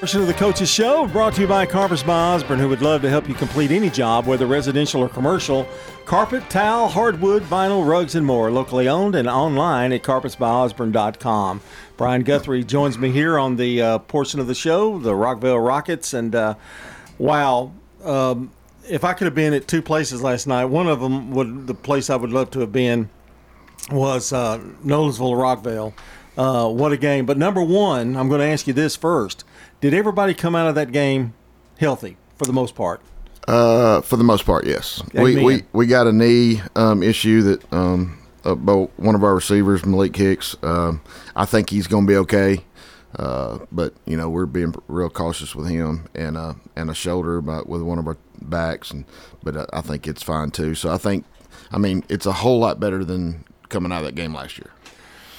Portion of the Coaches Show brought to you by Carpets by Osborne, who would love to help you complete any job, whether residential or commercial. Carpet, towel, hardwood, vinyl, rugs, and more. Locally owned and online at carpetsbyosborne.com. Brian Guthrie joins me here on the uh, portion of the show, the Rockvale Rockets. And uh, wow, um, if I could have been at two places last night, one of them would the place I would love to have been was uh, Nolensville, Rockvale. Uh, what a game! But number one, I'm going to ask you this first: Did everybody come out of that game healthy for the most part? Uh, for the most part, yes. We, Amen. we we got a knee um, issue that um, about one of our receivers, Malik Hicks. Um, I think he's going to be okay. Uh, but you know we're being real cautious with him and uh and a shoulder with one of our backs and but uh, I think it's fine too. So I think I mean it's a whole lot better than coming out of that game last year.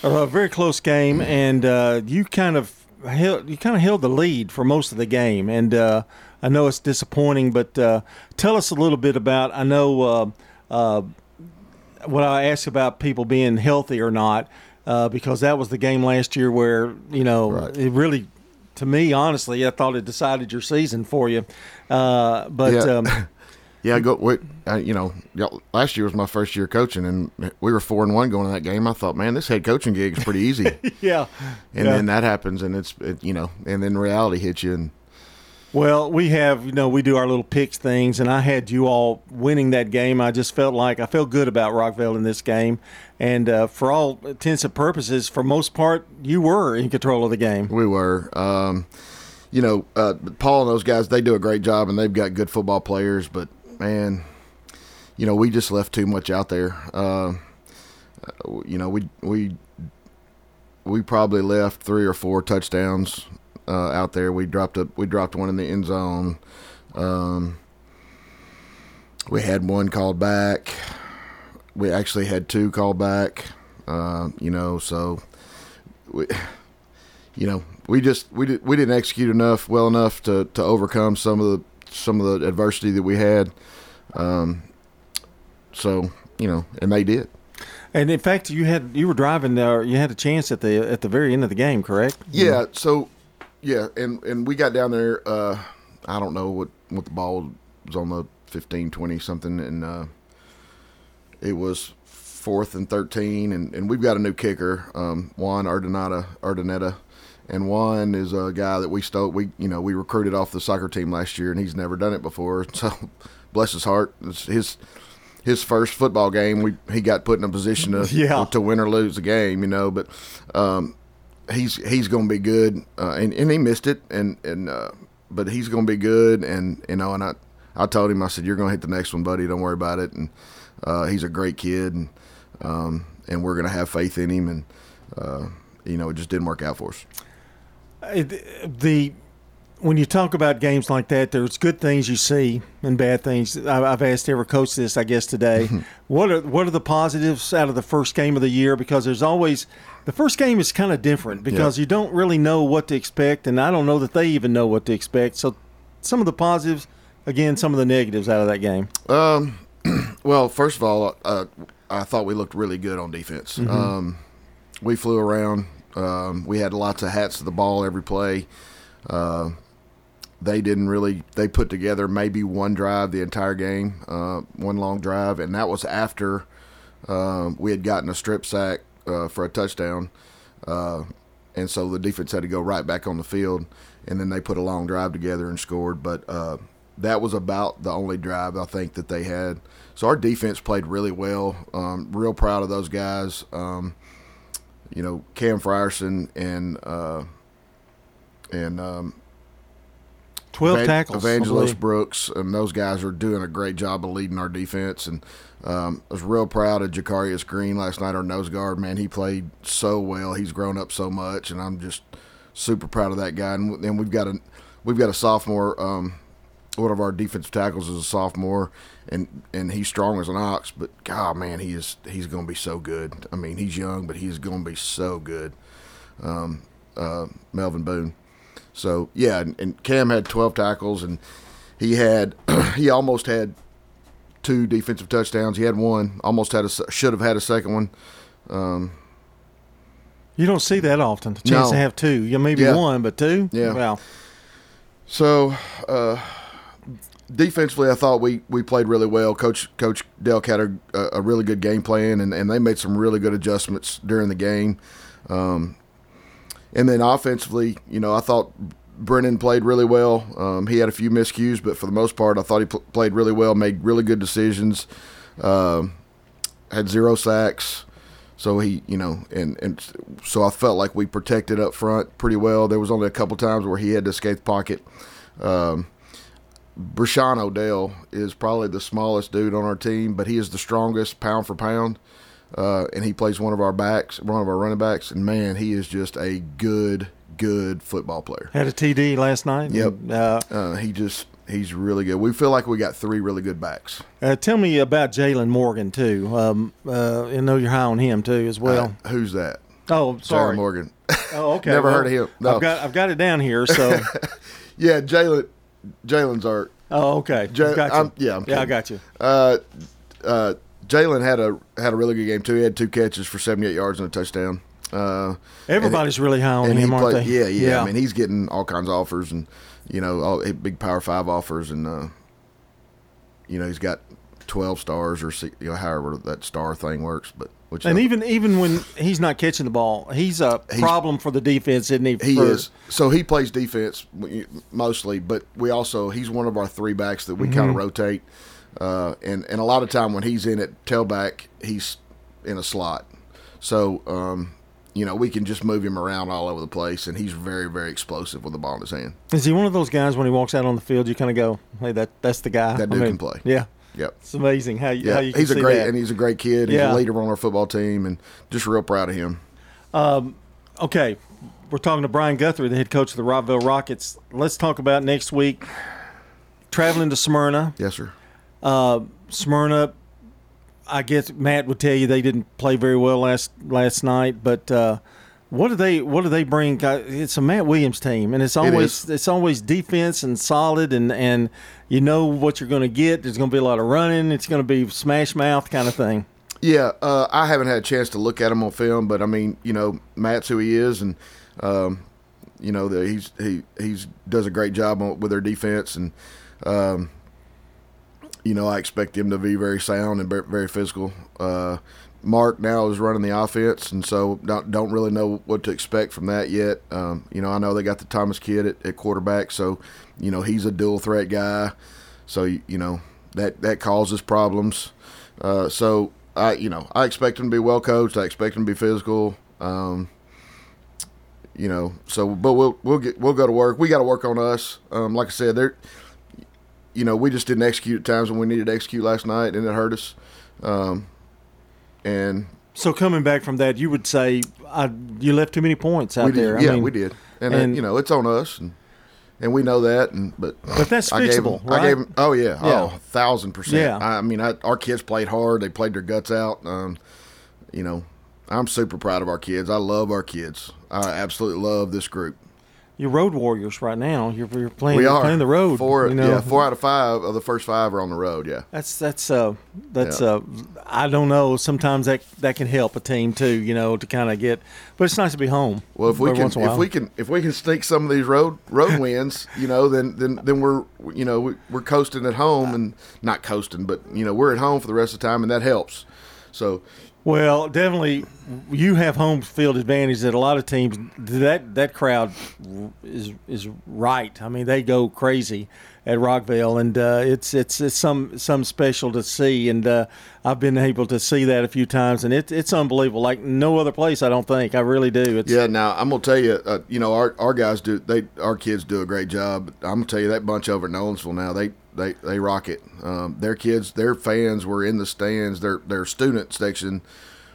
A very close game, and uh, you kind of held you kind of held the lead for most of the game. And uh, I know it's disappointing, but uh, tell us a little bit about. I know uh, uh, what I asked about people being healthy or not, uh, because that was the game last year where you know Right. it really. To me, honestly, I thought it decided your season for you, uh, but Yeah. um, Yeah, go. We, you know, last year was my first year coaching, and we were four and one going to that game. I thought, man, this head coaching gig is pretty easy. yeah, and yeah. then that happens, and it's it, you know, and then reality hits you, and Well, we have, you know, we do our little picks things, and I had you all winning that game. I just felt like I felt good about Rockvale in this game, and uh, for all intents and purposes, for most part, you were in control of the game. we were. Um, you know, uh, Paul and those guys, they do a great job, and they've got good football players. But man, you know, we just left too much out there. Uh, you know, we we we probably left three or four touchdowns uh, out there. We dropped a we dropped one in the end zone. Um, we had one called back. We actually had two called back. Uh, you know, so we, you know, we just we did we didn't execute enough well enough to to overcome some of the some of the adversity that we had. Um, so you know, and they did. And in fact, you had you were driving there. You had a chance at the at the very end of the game, correct? Yeah. So, yeah, and and we got down there. Uh, I don't know what what the ball was on the 15, 20 something, and uh, it was fourth and thirteen, and, and we've got a new kicker, um, Juan Ardenata Ardenetta, and one is a guy that we stole. We you know we recruited off the soccer team last year, and he's never done it before. So, bless his heart, it's his his first football game, we he got put in a position to Yeah. to win or lose the game, you know. But um, he's he's going to be good, uh, and and he missed it, and and uh, but he's going to be good, and you know, and I I told him I said you're going to hit the next one, buddy. Don't worry about it, and uh, he's a great kid, and um, and we're going to have faith in him, and uh, you know, it just didn't work out for us. It- the when you talk about games like that, there's good things you see and bad things. I've asked every coach this, I guess, today. what are what are the positives out of the first game of the year? Because there's always the first game is kind of different because you don't really know what to expect, and I don't know that they even know what to expect. So, some of the positives, again, some of the negatives out of that game. Um, Well, first of all, uh, I thought we looked really good on defense. Um, we flew around. Um, we had lots of hats to the ball every play. Uh, they didn't really. They put together maybe one drive the entire game, uh, one long drive, and that was after uh, we had gotten a strip sack uh, for a touchdown. Uh, and so the defense had to go right back on the field, and then they put a long drive together and scored. But uh, that was about the only drive I think that they had. So our defense played really well. Um, real proud of those guys. Um, you know, Cam Frierson and uh, and um, Twelve Evan- tackles. Evangelist. Brooks, and those guys are doing a great job of leading our defense. And um, I was real proud of Jacarius Green last night, our nose guard. Man, he played so well. He's grown up so much, and I'm just super proud of that guy. And then we've got a we've got a sophomore. Um, one of our defensive tackles is a sophomore, and and he's strong as an ox. But God, man, he is he's going to be so good. I mean, he's young, but he's going to be so good. Um, uh, Melvin Boone. So yeah, and, and Cam had 12 tackles, and he had he almost had two defensive touchdowns. He had one, almost had a should have had a second one. Um, you don't see that often. The chance No. to have two. You maybe Yeah. one, but two. Yeah. Well, So, uh, defensively, I thought we, we played really well. Coach Coach Delk had a, a really good game plan, and, and they made some really good adjustments during the game. Um, and then offensively, you know, I thought Brennan played really well. Um, he had a few miscues, but for the most part, I thought he pl- played really well, made really good decisions, um, had zero sacks. So he, you know, and, and so I felt like we protected up front pretty well. There was only a couple times where he had to escape the pocket. Um, Brashawn Odell is probably the smallest dude on our team, but he is the strongest pound for pound. Uh, and he plays one of our backs, one of our running backs, and man, he is just a good, good football player. had a TD last night. Yep. and, Uh, Uh, he just, he's really good. We feel like we got three really good backs. uh, tell me about Jalen Morgan too. Um, uh, I know you're high on him too as well. Uh, who's that? oh, sorry. Jalen Morgan. Oh, okay. Never well, heard of him. No. I've got I've got it down here. So, yeah, Jalen. Jalen's our oh, okay. Ja- got you. I'm- yeah, I'm yeah, I got you. Uh, uh, Jalen had a had a really good game too. He had two catches for seventy eight yards and a touchdown. Uh, Everybody's really high on him, aren't played, they? yeah, yeah, I mean, he's getting all kinds of offers, and you know, all big Power Five offers, and uh, you know, he's got twelve stars or you know, however that star thing works. But which and uh, even even when he's not catching the ball, he's a problem for the defense, isn't he? He for- is. So he plays defense mostly, but we also he's one of our three backs that we kind of rotate. Uh, and and a lot of time when he's in at tailback, he's in a slot. So um, you know we can just move him around all over the place, and he's very very explosive with the ball in his hand. Is he one of those guys when he walks out on the field, you kind of go, "Hey, that that's the guy." That dude can play. Yeah, Yep. it's amazing how you Yeah, how you can he's a great that. and he's a great kid. He's Yeah. a leader on our football team, and just real proud of him. okay, we're talking to Brian Guthrie, the head coach of the Rockvale Rockets. Let's talk about next week. Traveling to Smyrna. Yes, sir. Smyrna, I guess Matt would tell you they didn't play very well last last night, but uh, what do they what do they bring? Uh, It's a Matt Williams team, and it's always is. it's always defense and solid, and and you know what you're going to get. There's going to be a lot of running. It's going to be smash mouth kind of thing. Yeah, uh, I haven't had a chance to look at him on film, but I mean, you know, Matt's who he is, and um, you know that he's he he's does a great job on, with their defense, and um, you know I expect him to be very sound and very, very physical. Uh, Mark now is running the offense, and so don't don't really know what to expect from that yet. Um, you know, I know they got the Thomas kid at, at quarterback, so you know he's a dual threat guy. So you know that that causes problems. Uh, so I you know I expect him to be well coached. I expect him to be physical. Um, you know, so but we'll we'll get we'll go to work. We got to work on us. Um, like I said, there. You know, we just didn't execute at times when we needed to execute last night, and it hurt us. Um, and So coming back from that, you would say I, you left too many points out there. I yeah, mean, we did, and, uh, and- you know it's on us, and and we know that, and but But that's I gave fixable, him, I gave right? him, oh yeah, Yeah. oh thousand percent. Yeah. I, I mean, I, our kids played hard; they played their guts out. Um, you know, I'm super proud of our kids. I love our kids. I absolutely love this group. You're road warriors right now. You're, you're playing We are playing the road. Four, you know? yeah, four out of five of the first five are on the road. Yeah, That's that's uh that's Yeah. uh I don't know. Sometimes that that can help a team too. You know to kind of get, but it's nice to be home. Well, if we can, once in a if we can, if we can sneak some of these road road wins, you know, then then then we're you know we, we're coasting at home and not coasting, but you know we're at home for the rest of the time, and that helps. So Well, definitely, you have home field advantage that a lot of teams that that crowd is is right. I mean, they go crazy at Rockvale, and uh, it's it's it's some some special to see. And uh, I've been able to see that a few times, and it's it's unbelievable. Like no other place, I don't think. I really do. It's, yeah, now I'm gonna tell you, uh, you know, our our guys do they our kids do a great job. I'm gonna tell you that bunch over at Nolensville now they they they rock it. Um, their kids, their fans were in the stands. Their their student section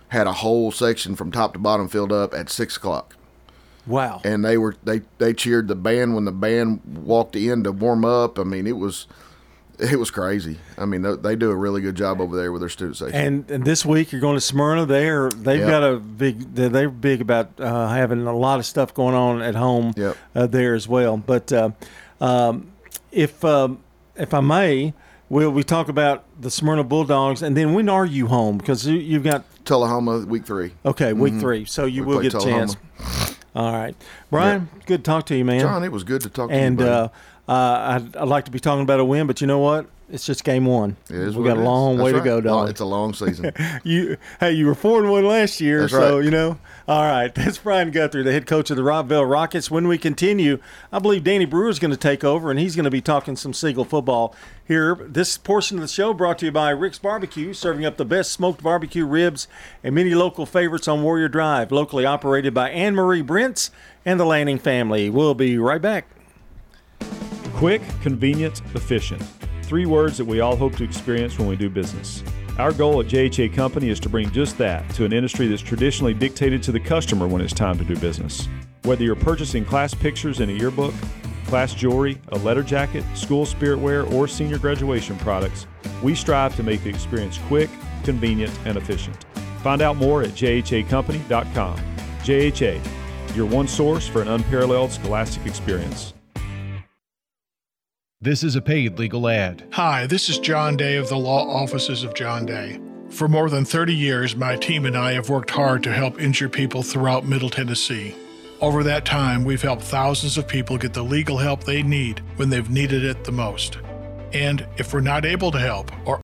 had a whole section from top to bottom filled up at six o'clock. Wow. and they were they they cheered the band when the band walked in to warm up. I mean, it was It was crazy. I mean, they, they do a really good job over there with their student section. And, and this week you're going to Smyrna. They're they've Yep. got a big. They're, they're big about uh, having a lot of stuff going on at home Yep. uh, there as well. But uh, um, if um, if I may, we'll we talk about the Smyrna Bulldogs, and then when are you home? Because you, you've got Tullahoma, week three. okay week three, so you We will get a chance. All right, Brian, good to talk to you, man. John, it was good to talk to and you. uh, uh, I'd, I'd like to be talking about a win, but you know what? It's just game one. It is we got it a is. long That's way to right. go, Long- dog. It's a long season. you hey, you were four and one last year, That's so right. you know. All right, that's Brian Guthrie, the head coach of the Rockvale Rockets. When we continue, I believe Danny Brewer is going to take over, and he's going to be talking some Siegel football here. This portion of the show brought to you by Rick's Barbecue, serving up the best smoked barbecue ribs and many local favorites on Warrior Drive, locally operated by Anne Marie Brents and the Lanning family. We'll be right back. Quick, convenient, efficient. Three words that we all hope to experience when we do business. Our goal at JHA Company is to bring just that to an industry that's traditionally dictated to the customer when it's time to do business. Whether you're purchasing class pictures in a yearbook, class jewelry, a letter jacket, school spirit wear, or senior graduation products, we strive to make the experience quick, convenient, and efficient. Find out more at jhacompany.com. JHA, your one source for an unparalleled scholastic experience. This is a paid legal ad. Hi, this is John Day of the Law Offices of John Day. For more than 30 years, my team and I have worked hard to help injured people throughout Middle Tennessee. Over that time, we've helped thousands of people get the legal help they need when they've needed it the most. And if we're not able to help or